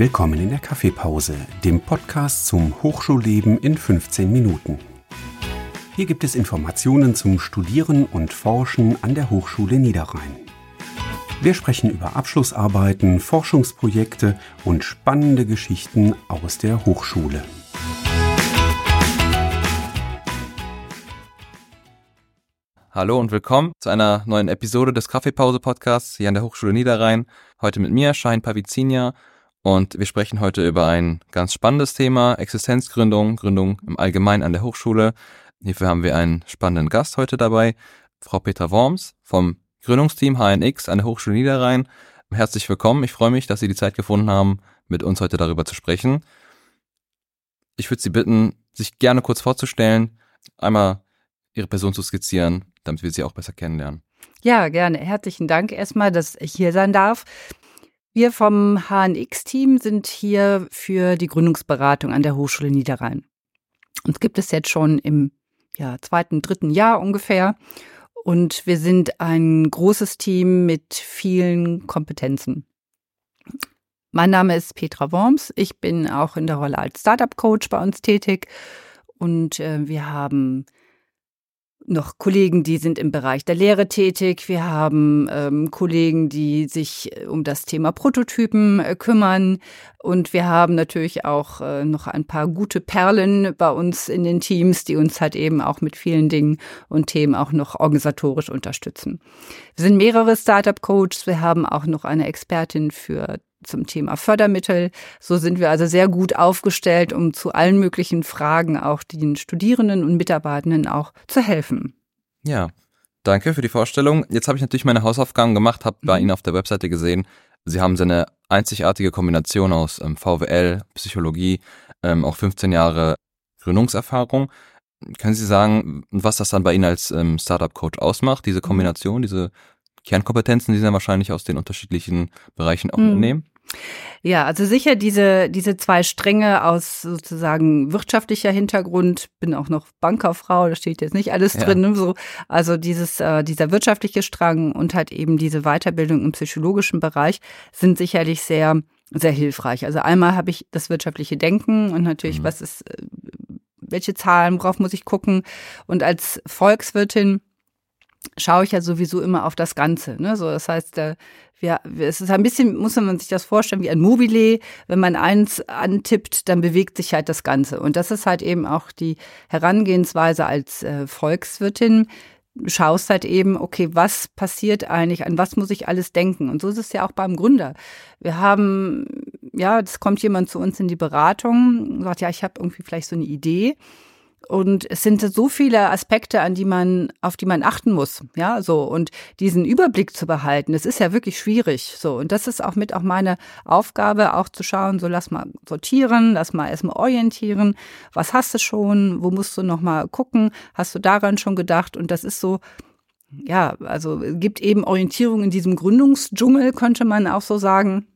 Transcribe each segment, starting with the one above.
Willkommen in der Kaffeepause, dem Podcast zum Hochschulleben in 15 Minuten. Hier gibt es Informationen zum Studieren und Forschen an der Hochschule Niederrhein. Wir sprechen über Abschlussarbeiten, Forschungsprojekte und spannende Geschichten aus der Hochschule. Hallo und willkommen zu einer neuen Episode des Kaffeepause-Podcasts hier an der Hochschule Niederrhein. Heute mit mir, Schein Pavizinia, und wir sprechen heute über ein ganz spannendes Thema, Existenzgründung, Gründung im Allgemeinen an der Hochschule. Hierfür haben wir einen spannenden Gast heute dabei, Frau Petra Worms vom Gründungsteam HNX an der Hochschule Niederrhein. Herzlich willkommen. Ich freue mich, dass Sie die Zeit gefunden haben, mit uns heute darüber zu sprechen. Ich würde Sie bitten, sich gerne kurz vorzustellen, einmal Ihre Person zu skizzieren, damit wir Sie auch besser kennenlernen. Ja, gerne. Herzlichen Dank erstmal, dass ich hier sein darf. Wir vom HNX-Team sind hier für die Gründungsberatung an der Hochschule Niederrhein. Uns gibt es jetzt schon im ja, zweiten, dritten Jahr ungefähr. Und wir sind ein großes Team mit vielen Kompetenzen. Mein Name ist Petra Worms. Ich bin auch in der Rolle als Startup-Coach bei uns tätig. Und äh, wir haben noch Kollegen, die sind im Bereich der Lehre tätig. Wir haben ähm, Kollegen, die sich äh, um das Thema Prototypen äh, kümmern. Und wir haben natürlich auch äh, noch ein paar gute Perlen bei uns in den Teams, die uns halt eben auch mit vielen Dingen und Themen auch noch organisatorisch unterstützen. Wir sind mehrere Startup-Coaches. Wir haben auch noch eine Expertin für zum Thema Fördermittel. So sind wir also sehr gut aufgestellt, um zu allen möglichen Fragen auch den Studierenden und Mitarbeitenden auch zu helfen. Ja, danke für die Vorstellung. Jetzt habe ich natürlich meine Hausaufgaben gemacht, habe bei mhm. Ihnen auf der Webseite gesehen, Sie haben so eine einzigartige Kombination aus ähm, VWL, Psychologie, ähm, auch 15 Jahre Gründungserfahrung. Können Sie sagen, was das dann bei Ihnen als ähm, Startup-Coach ausmacht, diese mhm. Kombination, diese Kernkompetenzen, die Sie dann wahrscheinlich aus den unterschiedlichen Bereichen auch mhm. nehmen? Ja, also sicher diese, diese zwei Stränge aus sozusagen wirtschaftlicher Hintergrund, bin auch noch Bankerfrau, da steht jetzt nicht alles ja. drin, ne, so. Also dieses, äh, dieser wirtschaftliche Strang und halt eben diese Weiterbildung im psychologischen Bereich sind sicherlich sehr, sehr hilfreich. Also einmal habe ich das wirtschaftliche Denken und natürlich, mhm. was ist, äh, welche Zahlen, worauf muss ich gucken? Und als Volkswirtin schaue ich ja sowieso immer auf das Ganze. Ne? So, das heißt, äh, ja, es ist ein bisschen, muss man sich das vorstellen, wie ein Mobile. Wenn man eins antippt, dann bewegt sich halt das Ganze. Und das ist halt eben auch die Herangehensweise als äh, Volkswirtin. Du schaust halt eben, okay, was passiert eigentlich, an was muss ich alles denken? Und so ist es ja auch beim Gründer. Wir haben, ja, es kommt jemand zu uns in die Beratung, sagt, ja, ich habe irgendwie vielleicht so eine Idee. Und es sind so viele Aspekte, an die man, auf die man achten muss. Ja, so. Und diesen Überblick zu behalten, das ist ja wirklich schwierig. So. Und das ist auch mit auch meine Aufgabe, auch zu schauen, so lass mal sortieren, lass mal erstmal orientieren. Was hast du schon? Wo musst du nochmal gucken? Hast du daran schon gedacht? Und das ist so, ja, also gibt eben Orientierung in diesem Gründungsdschungel, könnte man auch so sagen.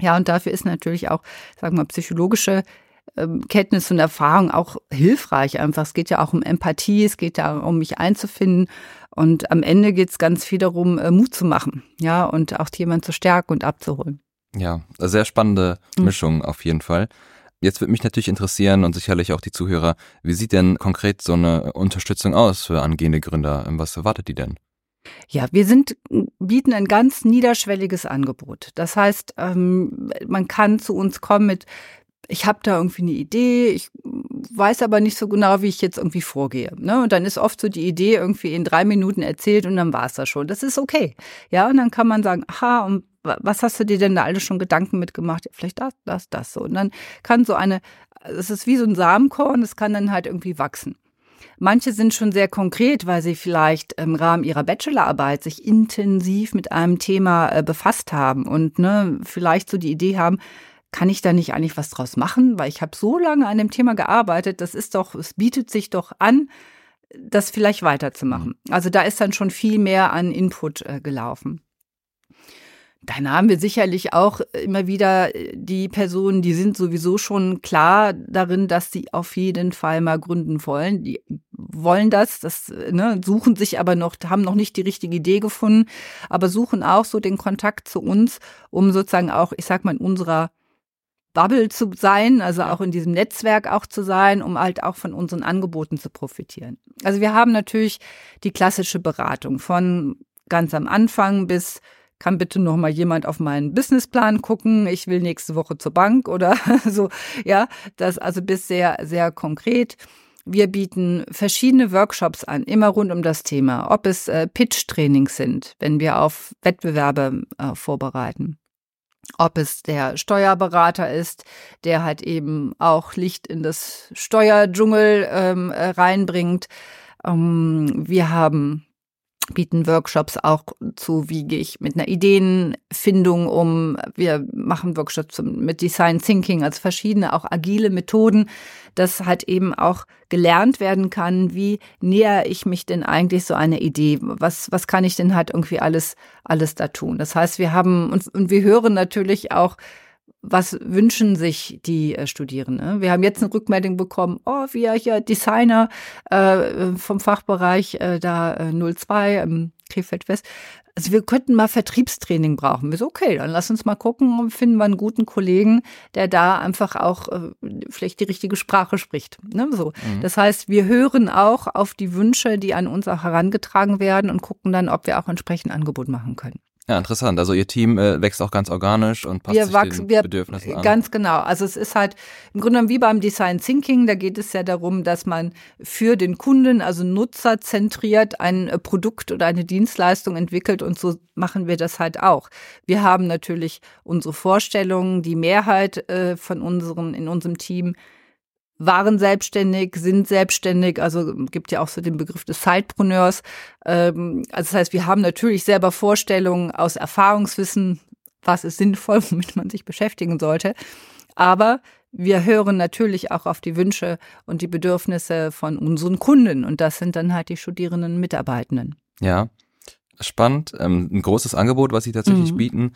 Ja, und dafür ist natürlich auch, sagen wir mal, psychologische ähm, Kenntnis und Erfahrung auch hilfreich einfach. Es geht ja auch um Empathie, es geht ja um mich einzufinden. Und am Ende geht es ganz viel darum, äh, Mut zu machen, ja, und auch jemanden zu stärken und abzuholen. Ja, sehr spannende mhm. Mischung mhm. auf jeden Fall. Jetzt würde mich natürlich interessieren und sicherlich auch die Zuhörer, wie sieht denn konkret so eine Unterstützung aus für angehende Gründer? Was erwartet die denn? Ja, wir sind, bieten ein ganz niederschwelliges Angebot. Das heißt, ähm, man kann zu uns kommen mit ich habe da irgendwie eine Idee, ich weiß aber nicht so genau, wie ich jetzt irgendwie vorgehe. Ne? Und dann ist oft so die Idee irgendwie in drei Minuten erzählt und dann war es das schon. Das ist okay. Ja, und dann kann man sagen, aha, und was hast du dir denn da alles schon Gedanken mitgemacht? Vielleicht das, das, das so. Und dann kann so eine, es ist wie so ein Samenkorn, das kann dann halt irgendwie wachsen. Manche sind schon sehr konkret, weil sie vielleicht im Rahmen ihrer Bachelorarbeit sich intensiv mit einem Thema äh, befasst haben und ne, vielleicht so die Idee haben, kann ich da nicht eigentlich was draus machen? Weil ich habe so lange an dem Thema gearbeitet, das ist doch, es bietet sich doch an, das vielleicht weiterzumachen. Mhm. Also da ist dann schon viel mehr an Input äh, gelaufen. Dann haben wir sicherlich auch immer wieder äh, die Personen, die sind sowieso schon klar darin, dass sie auf jeden Fall mal gründen wollen. Die wollen das, das ne, suchen sich aber noch, haben noch nicht die richtige Idee gefunden, aber suchen auch so den Kontakt zu uns, um sozusagen auch, ich sag mal, in unserer Bubble zu sein, also auch in diesem Netzwerk auch zu sein, um halt auch von unseren Angeboten zu profitieren. Also wir haben natürlich die klassische Beratung von ganz am Anfang bis kann bitte noch mal jemand auf meinen Businessplan gucken, ich will nächste Woche zur Bank oder so, ja, das also bis sehr sehr konkret. Wir bieten verschiedene Workshops an, immer rund um das Thema, ob es äh, Pitch-Trainings sind, wenn wir auf Wettbewerbe äh, vorbereiten ob es der Steuerberater ist, der halt eben auch Licht in das Steuerdschungel ähm, äh, reinbringt. Ähm, wir haben bieten Workshops auch zu, wie gehe ich mit einer Ideenfindung um. Wir machen Workshops mit Design Thinking, also verschiedene auch agile Methoden, dass halt eben auch gelernt werden kann, wie näher ich mich denn eigentlich so einer Idee? Was, was kann ich denn halt irgendwie alles, alles da tun? Das heißt, wir haben uns, und wir hören natürlich auch, was wünschen sich die äh, Studierenden? Wir haben jetzt eine Rückmeldung bekommen, oh, wir hier Designer äh, vom Fachbereich äh, da äh, 02 ähm, Krefeld West. Also wir könnten mal Vertriebstraining brauchen. Wir so, okay, dann lass uns mal gucken, finden wir einen guten Kollegen, der da einfach auch äh, vielleicht die richtige Sprache spricht. Ne? So. Mhm. Das heißt, wir hören auch auf die Wünsche, die an uns auch herangetragen werden und gucken dann, ob wir auch entsprechend Angebot machen können. Ja, interessant. Also Ihr Team äh, wächst auch ganz organisch und passt wir sich wachsen, den wir, Bedürfnissen an. Ganz genau. Also es ist halt im Grunde genommen wie beim Design Thinking, da geht es ja darum, dass man für den Kunden, also Nutzer zentriert, ein äh, Produkt oder eine Dienstleistung entwickelt und so machen wir das halt auch. Wir haben natürlich unsere Vorstellungen, die Mehrheit äh, von unseren in unserem Team waren selbstständig, sind selbstständig, also gibt ja auch so den Begriff des Sidepreneurs. Ähm, also das heißt, wir haben natürlich selber Vorstellungen aus Erfahrungswissen, was ist sinnvoll, womit man sich beschäftigen sollte. Aber wir hören natürlich auch auf die Wünsche und die Bedürfnisse von unseren Kunden und das sind dann halt die Studierenden Mitarbeitenden. Ja, spannend. Ähm, ein großes Angebot, was Sie tatsächlich mhm. bieten.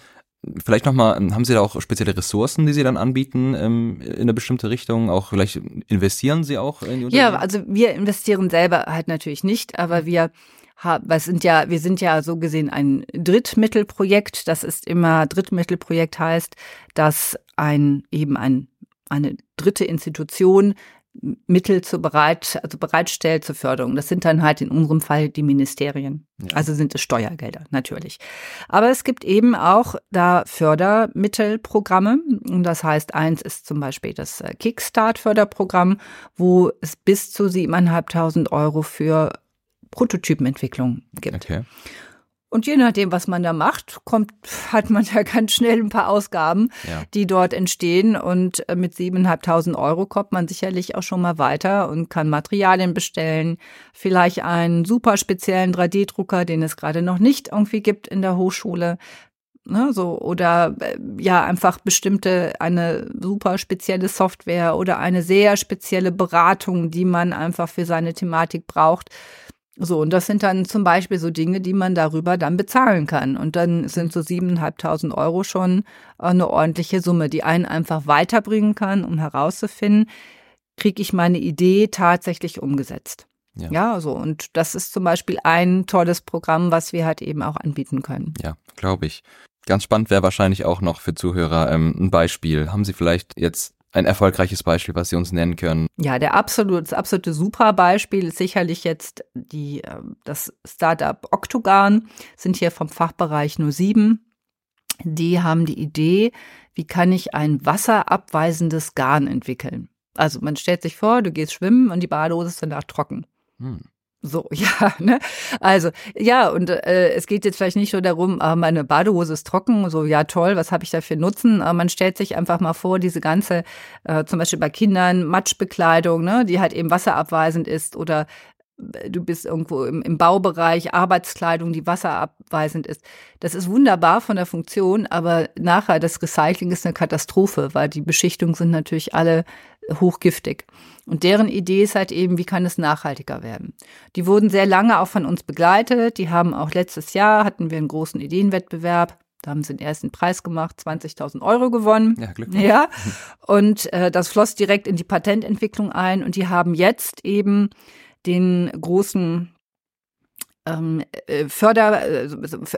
Vielleicht nochmal, ähm, haben Sie da auch spezielle Ressourcen, die Sie dann anbieten ähm, in eine bestimmte Richtung? Auch vielleicht investieren Sie auch in die? Ja, also wir investieren selber halt natürlich nicht, aber wir wir sind ja, wir sind ja so gesehen ein Drittmittelprojekt. Das ist immer, Drittmittelprojekt heißt, dass ein, eben ein, eine dritte Institution Mittel zu bereit, also bereitstellt zur Förderung. Das sind dann halt in unserem Fall die Ministerien. Ja. Also sind es Steuergelder, natürlich. Aber es gibt eben auch da Fördermittelprogramme. Das heißt, eins ist zum Beispiel das äh, Kickstart-Förderprogramm, wo es bis zu siebeneinhalbtausend Euro für Prototypenentwicklung gibt. Okay. Und je nachdem, was man da macht, kommt, hat man da ganz schnell ein paar Ausgaben, ja. die dort entstehen. Und äh, mit 7.500 Euro kommt man sicherlich auch schon mal weiter und kann Materialien bestellen. Vielleicht einen super speziellen 3D-Drucker, den es gerade noch nicht irgendwie gibt in der Hochschule. Ne, so, oder äh, ja, einfach bestimmte, eine super spezielle Software oder eine sehr spezielle Beratung, die man einfach für seine Thematik braucht. So, und das sind dann zum Beispiel so Dinge, die man darüber dann bezahlen kann. Und dann sind so siebeneinhalbtausend Euro schon eine ordentliche Summe, die einen einfach weiterbringen kann, um herauszufinden, kriege ich meine Idee tatsächlich umgesetzt. Ja. ja, so. Und das ist zum Beispiel ein tolles Programm, was wir halt eben auch anbieten können. Ja, glaube ich. Ganz spannend wäre wahrscheinlich auch noch für Zuhörer ähm, ein Beispiel. Haben Sie vielleicht jetzt ein erfolgreiches Beispiel, was Sie uns nennen können? Ja, der absolute, das absolute super Beispiel ist sicherlich jetzt die, ähm, das Startup Octogan, sind hier vom Fachbereich nur sieben. Die haben die Idee, wie kann ich ein wasserabweisendes Garn entwickeln? Also man stellt sich vor, du gehst schwimmen und die Badehose ist danach trocken. Hm. So, ja, ne? Also, ja, und äh, es geht jetzt vielleicht nicht nur darum, äh, meine Badehose ist trocken, so, ja, toll, was habe ich da für Nutzen? Aber man stellt sich einfach mal vor, diese ganze, äh, zum Beispiel bei Kindern, Matschbekleidung, ne, die halt eben wasserabweisend ist oder äh, du bist irgendwo im, im Baubereich, Arbeitskleidung, die wasserabweisend ist. Das ist wunderbar von der Funktion, aber nachher das Recycling ist eine Katastrophe, weil die Beschichtungen sind natürlich alle hochgiftig. Und deren Idee ist halt eben, wie kann es nachhaltiger werden. Die wurden sehr lange auch von uns begleitet. Die haben auch letztes Jahr hatten wir einen großen Ideenwettbewerb. Da haben sie den ersten Preis gemacht, 20.000 Euro gewonnen. Ja, Glückwunsch. Ja. Und äh, das floss direkt in die Patententwicklung ein. Und die haben jetzt eben den großen ähm, äh, Förder, äh,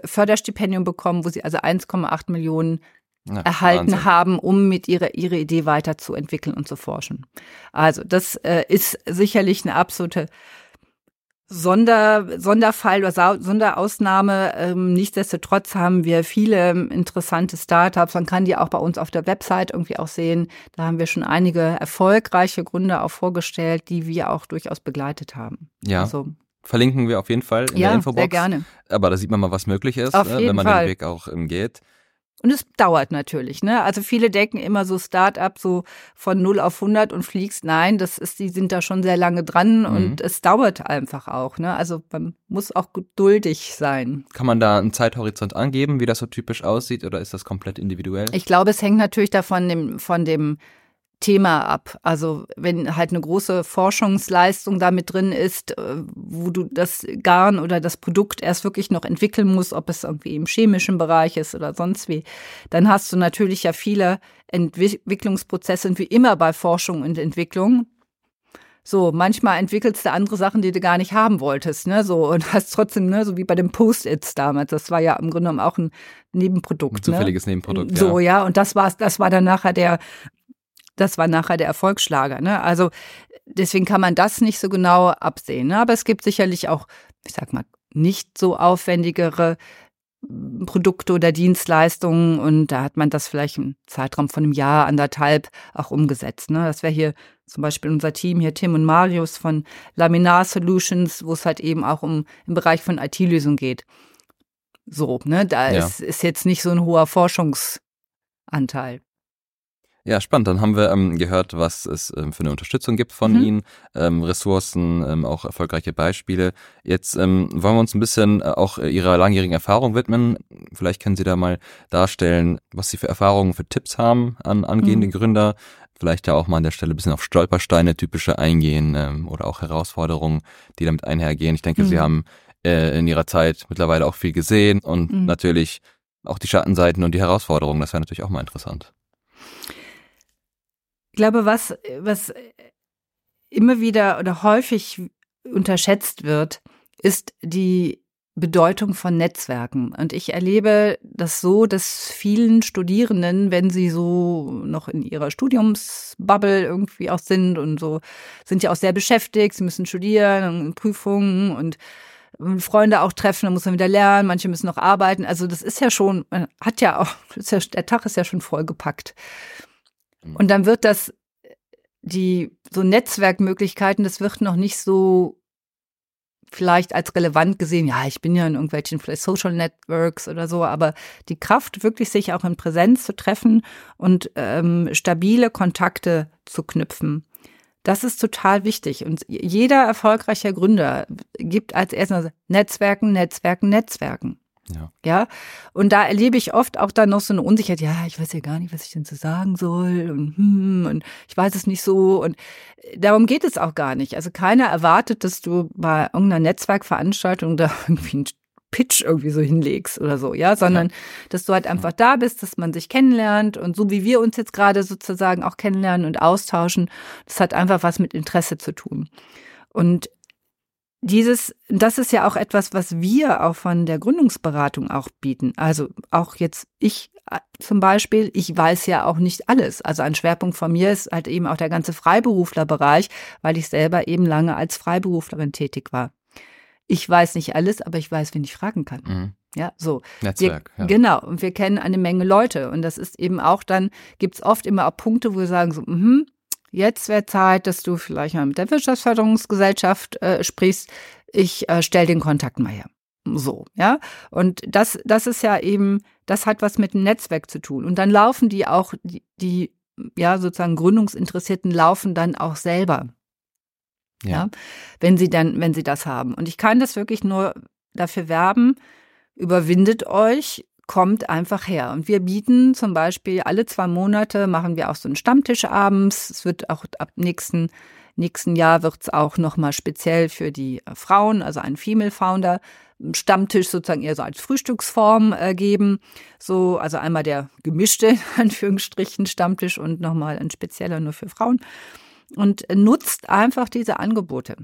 Förderstipendium bekommen, wo sie also 1,8 Millionen ja, erhalten Wahnsinn. haben, um mit ihrer ihre Idee weiterzuentwickeln und zu forschen. Also das äh, ist sicherlich eine absolute Sonder, Sonderfall oder Sonderausnahme. Ähm, nichtsdestotrotz haben wir viele interessante Startups. Man kann die auch bei uns auf der Website irgendwie auch sehen. Da haben wir schon einige erfolgreiche Gründer auch vorgestellt, die wir auch durchaus begleitet haben. Ja. Also, Verlinken wir auf jeden Fall in ja, der Infobox. Sehr gerne. Aber da sieht man mal, was möglich ist, äh, wenn man Fall. den Weg auch ähm, geht. Und es dauert natürlich, ne? Also viele denken immer so Start-up so von 0 auf 100 und fliegst. Nein, das ist, die sind da schon sehr lange dran mhm. und es dauert einfach auch, ne? Also man muss auch geduldig sein. Kann man da einen Zeithorizont angeben, wie das so typisch aussieht oder ist das komplett individuell? Ich glaube, es hängt natürlich davon dem, von dem Thema ab. Also wenn halt eine große Forschungsleistung damit drin ist, äh, wo du das Garn oder das Produkt erst wirklich noch entwickeln musst, ob es irgendwie im chemischen Bereich ist oder sonst wie, dann hast du natürlich ja viele Entwicklungsprozesse und wie immer bei Forschung und Entwicklung. So, manchmal entwickelst du andere Sachen, die du gar nicht haben wolltest, ne, so, und hast trotzdem, ne, so wie bei den Post-its damals. Das war ja im Grunde genommen auch ein Nebenprodukt. Ein zufälliges ne? Nebenprodukt, So, ja, und das war, das war dann nachher der das war nachher der Erfolgsschlager. Ne? Also deswegen kann man das nicht so genau absehen. Ne? Aber es gibt sicherlich auch, ich sag mal, nicht so aufwendigere hm, Produkte oder Dienstleistungen und da hat man das vielleicht im Zeitraum von einem Jahr, anderthalb auch umgesetzt. Ne? Das wäre hier zum Beispiel unser Team hier, Tim und Marius von Laminar Solutions, wo es halt eben auch um im Bereich von IT-Lösungen geht. So, ne, da ja. ist, ist jetzt nicht so ein hoher Forschungsanteil. Ja, spannend. Dann haben wir ähm, gehört, was es ähm, für eine Unterstützung gibt von mhm. Ihnen, ähm, Ressourcen, ähm, auch erfolgreiche Beispiele. Jetzt ähm, wollen wir uns ein bisschen äh, auch Ihrer langjährigen Erfahrung widmen. Vielleicht können Sie da mal darstellen, was Sie für Erfahrungen, für Tipps haben an angehende mhm. Gründer. Vielleicht ja auch mal an der Stelle ein bisschen auf Stolpersteine typische eingehen ähm, oder auch Herausforderungen, die damit einhergehen. Ich denke, mhm. Sie haben äh, in Ihrer Zeit mittlerweile auch viel gesehen und mhm. natürlich auch die Schattenseiten und die Herausforderungen. Das wäre natürlich auch mal interessant. Ich glaube, was, was immer wieder oder häufig unterschätzt wird, ist die Bedeutung von Netzwerken. Und ich erlebe das so, dass vielen Studierenden, wenn sie so noch in ihrer Studiumsbubble irgendwie auch sind und so, sind ja auch sehr beschäftigt, sie müssen studieren und Prüfungen und Freunde auch treffen, dann muss man wieder lernen, manche müssen noch arbeiten. Also das ist ja schon, man hat ja auch, ja, der Tag ist ja schon vollgepackt. Mhm. Und dann wird das, die, so Netzwerkmöglichkeiten, das wird noch nicht so vielleicht als relevant gesehen, ja, ich bin ja in irgendwelchen Social Networks oder so, aber die Kraft, wirklich sich auch in Präsenz zu treffen und ähm, stabile Kontakte zu knüpfen, das ist total wichtig. Und jeder erfolgreiche Gründer gibt als erstes Netzwerken, Netzwerken, Netzwerken. Ja. ja. Und da erlebe ich oft auch dann noch so eine Unsicherheit. Ja, ich weiß ja gar nicht, was ich denn so sagen soll. Und, hm, und ich weiß es nicht so. Und darum geht es auch gar nicht. Also keiner erwartet, dass du bei irgendeiner Netzwerkveranstaltung da irgendwie einen Pitch irgendwie so hinlegst oder so, ja, sondern ja. dass du halt einfach da bist, dass man sich kennenlernt und so wie wir uns jetzt gerade sozusagen auch kennenlernen und austauschen, das hat einfach was mit Interesse zu tun. Und dieses, das ist ja auch etwas, was wir auch von der Gründungsberatung auch bieten. Also auch jetzt ich äh, zum Beispiel, ich weiß ja auch nicht alles. Also ein Schwerpunkt von mir ist halt eben auch der ganze Freiberuflerbereich, weil ich selber eben lange als Freiberuflerin tätig war. Ich weiß nicht alles, aber ich weiß, wen ich fragen kann. Mhm. Ja, so. Netzwerk. Wir, ja. Genau. Und wir kennen eine Menge Leute. Und das ist eben auch dann, gibt es oft immer auch Punkte, wo wir sagen so, mh, jetzt wäre Zeit, dass du vielleicht mal mit der Wirtschaftsförderungsgesellschaft äh, sprichst. Ich äh, stell den Kontakt mal her. So, ja. Und das, das ist ja eben, das hat was mit dem Netzwerk zu tun. Und dann laufen die auch, die, die ja, sozusagen Gründungsinteressierten laufen dann auch selber. Ja. ja. Wenn sie dann, wenn sie das haben. Und ich kann das wirklich nur dafür werben, überwindet euch, kommt einfach her. Und wir bieten zum Beispiel alle zwei Monate machen wir auch so einen Stammtisch abends. Es wird auch ab nächsten nächsten Jahr wird es auch nochmal speziell für die äh, Frauen, also einen Female Founder Stammtisch sozusagen eher so als Frühstücksform äh, geben. So, also einmal der gemischte, in Anführungsstrichen, Stammtisch und nochmal ein spezieller nur für Frauen. Und nutzt einfach diese Angebote.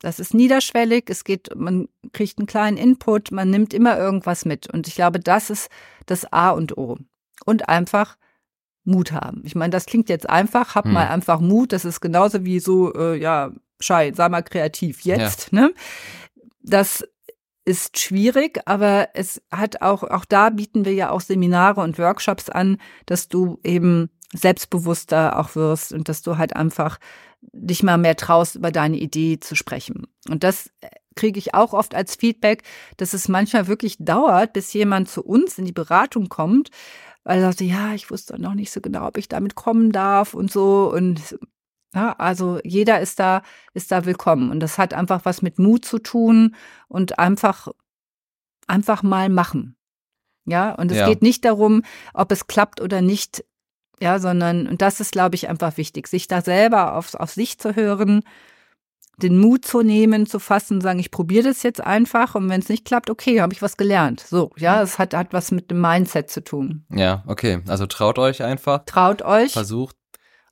Das ist niederschwellig, es geht, man kriegt einen kleinen Input, man nimmt immer irgendwas mit. Und ich glaube, das ist das A und O. und einfach Mut haben. Ich meine, das klingt jetzt einfach, hab hm. mal einfach Mut, das ist genauso wie so, äh, ja, Schei, sei mal kreativ jetzt, ja. ne? Das ist schwierig, aber es hat auch, auch da bieten wir ja auch Seminare und Workshops an, dass du eben selbstbewusster auch wirst und dass du halt einfach dich mal mehr traust, über deine Idee zu sprechen. Und das kriege ich auch oft als Feedback, dass es manchmal wirklich dauert, bis jemand zu uns in die Beratung kommt, weil er sagte, ja, ich wusste noch nicht so genau, ob ich damit kommen darf und so. Und ja, also jeder ist da, ist da willkommen. Und das hat einfach was mit Mut zu tun und einfach, einfach mal machen. Ja, und es ja. geht nicht darum, ob es klappt oder nicht. Ja, sondern, und das ist, glaube ich, einfach wichtig, sich da selber auf, auf sich zu hören, den Mut zu nehmen, zu fassen, sagen, ich probiere das jetzt einfach und wenn es nicht klappt, okay, habe ich was gelernt. So, ja, es hat, hat was mit dem Mindset zu tun. Ja, okay. Also traut euch einfach. Traut euch. Versucht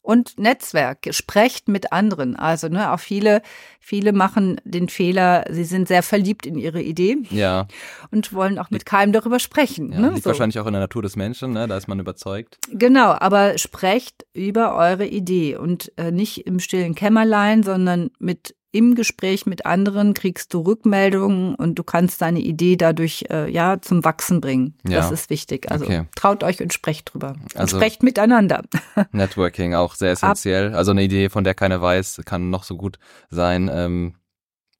und Netzwerk. Sprecht mit anderen. Also, ne, auch viele, viele machen den Fehler, sie sind sehr verliebt in ihre Idee. Ja. Und wollen auch mit keinem darüber sprechen. Ja, ne? Liegt so. wahrscheinlich auch in der Natur des Menschen, ne? Da ist man überzeugt. Genau, aber sprecht über eure Idee und äh, nicht im stillen Kämmerlein, sondern mit im Gespräch mit anderen kriegst du Rückmeldungen und du kannst deine Idee dadurch äh, ja zum Wachsen bringen. Ja. Das ist wichtig. Also okay. traut euch und sprecht drüber. Also und sprecht miteinander. Networking auch sehr essentiell. Also eine Idee, von der keiner weiß, kann noch so gut sein. Ähm,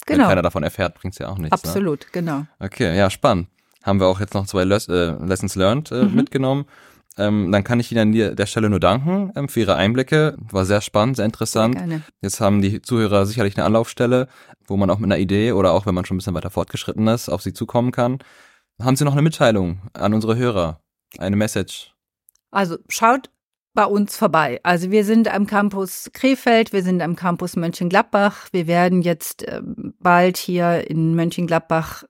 genau. Wenn keiner davon erfährt, bringt es ja auch nichts. Ne? Absolut, ne? genau. Okay, ja, spannend. Haben wir auch jetzt noch zwei Les äh, Lessons Learned äh, mhm. mitgenommen. Ähm, dann kann ich Ihnen an der Stelle nur danken ähm, für Ihre Einblicke. War sehr spannend, sehr interessant. Sehr gerne. Jetzt haben die Zuhörer sicherlich eine Anlaufstelle, wo man auch mit einer Idee oder auch wenn man schon ein bisschen weiter fortgeschritten ist, auf Sie zukommen kann. Haben Sie noch eine Mitteilung an unsere Hörer? Eine Message? Also schaut bei uns vorbei. Also wir sind am Campus Krefeld, wir sind am Campus Mönchengladbach. Wir werden jetzt äh, bald hier in Mönchengladbach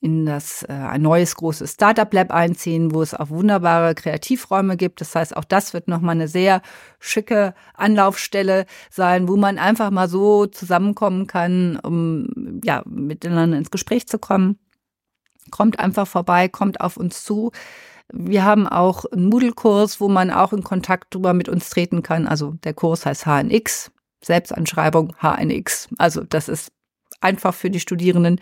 in das äh, ein neues großes Startup Lab einziehen, wo es auch wunderbare Kreativräume gibt. Das heißt, auch das wird nochmal eine sehr schicke Anlaufstelle sein, wo man einfach mal so zusammenkommen kann, um ja miteinander ins Gespräch zu kommen. Kommt einfach vorbei, kommt auf uns zu. Wir haben auch einen Moodle-Kurs, wo man auch in Kontakt drüber mit uns treten kann. Also der Kurs heißt HNX, Selbstanschreibung HNX. Also das ist einfach für die Studierenden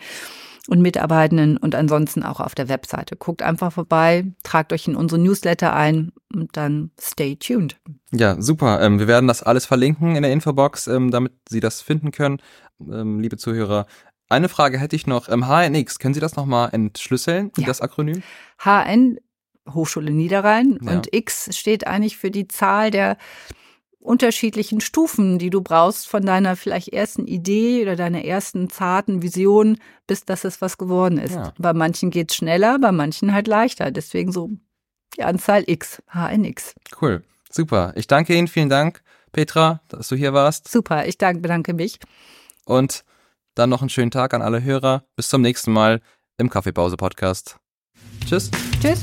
und Mitarbeitenden und ansonsten auch auf der Webseite. Guckt einfach vorbei, tragt euch in unsere Newsletter ein und dann stay tuned. Ja, super. Ähm, wir werden das alles verlinken in der Infobox, ähm, damit Sie das finden können, ähm, liebe Zuhörer. Eine Frage hätte ich noch. HNX, können Sie das nochmal entschlüsseln, ja. das Akronym? HN, Hochschule Niederrhein, ja. und X steht eigentlich für die Zahl der unterschiedlichen Stufen, die du brauchst von deiner vielleicht ersten Idee oder deiner ersten zarten Vision, bis dass es was geworden ist. Ja. Bei manchen geht es schneller, bei manchen halt leichter. Deswegen so die Anzahl X, HNX. Cool, super. Ich danke Ihnen, vielen Dank, Petra, dass du hier warst. Super, ich danke, bedanke mich. Und dann noch einen schönen Tag an alle Hörer. Bis zum nächsten Mal im Kaffeepause-Podcast. Tschüss. Tschüss.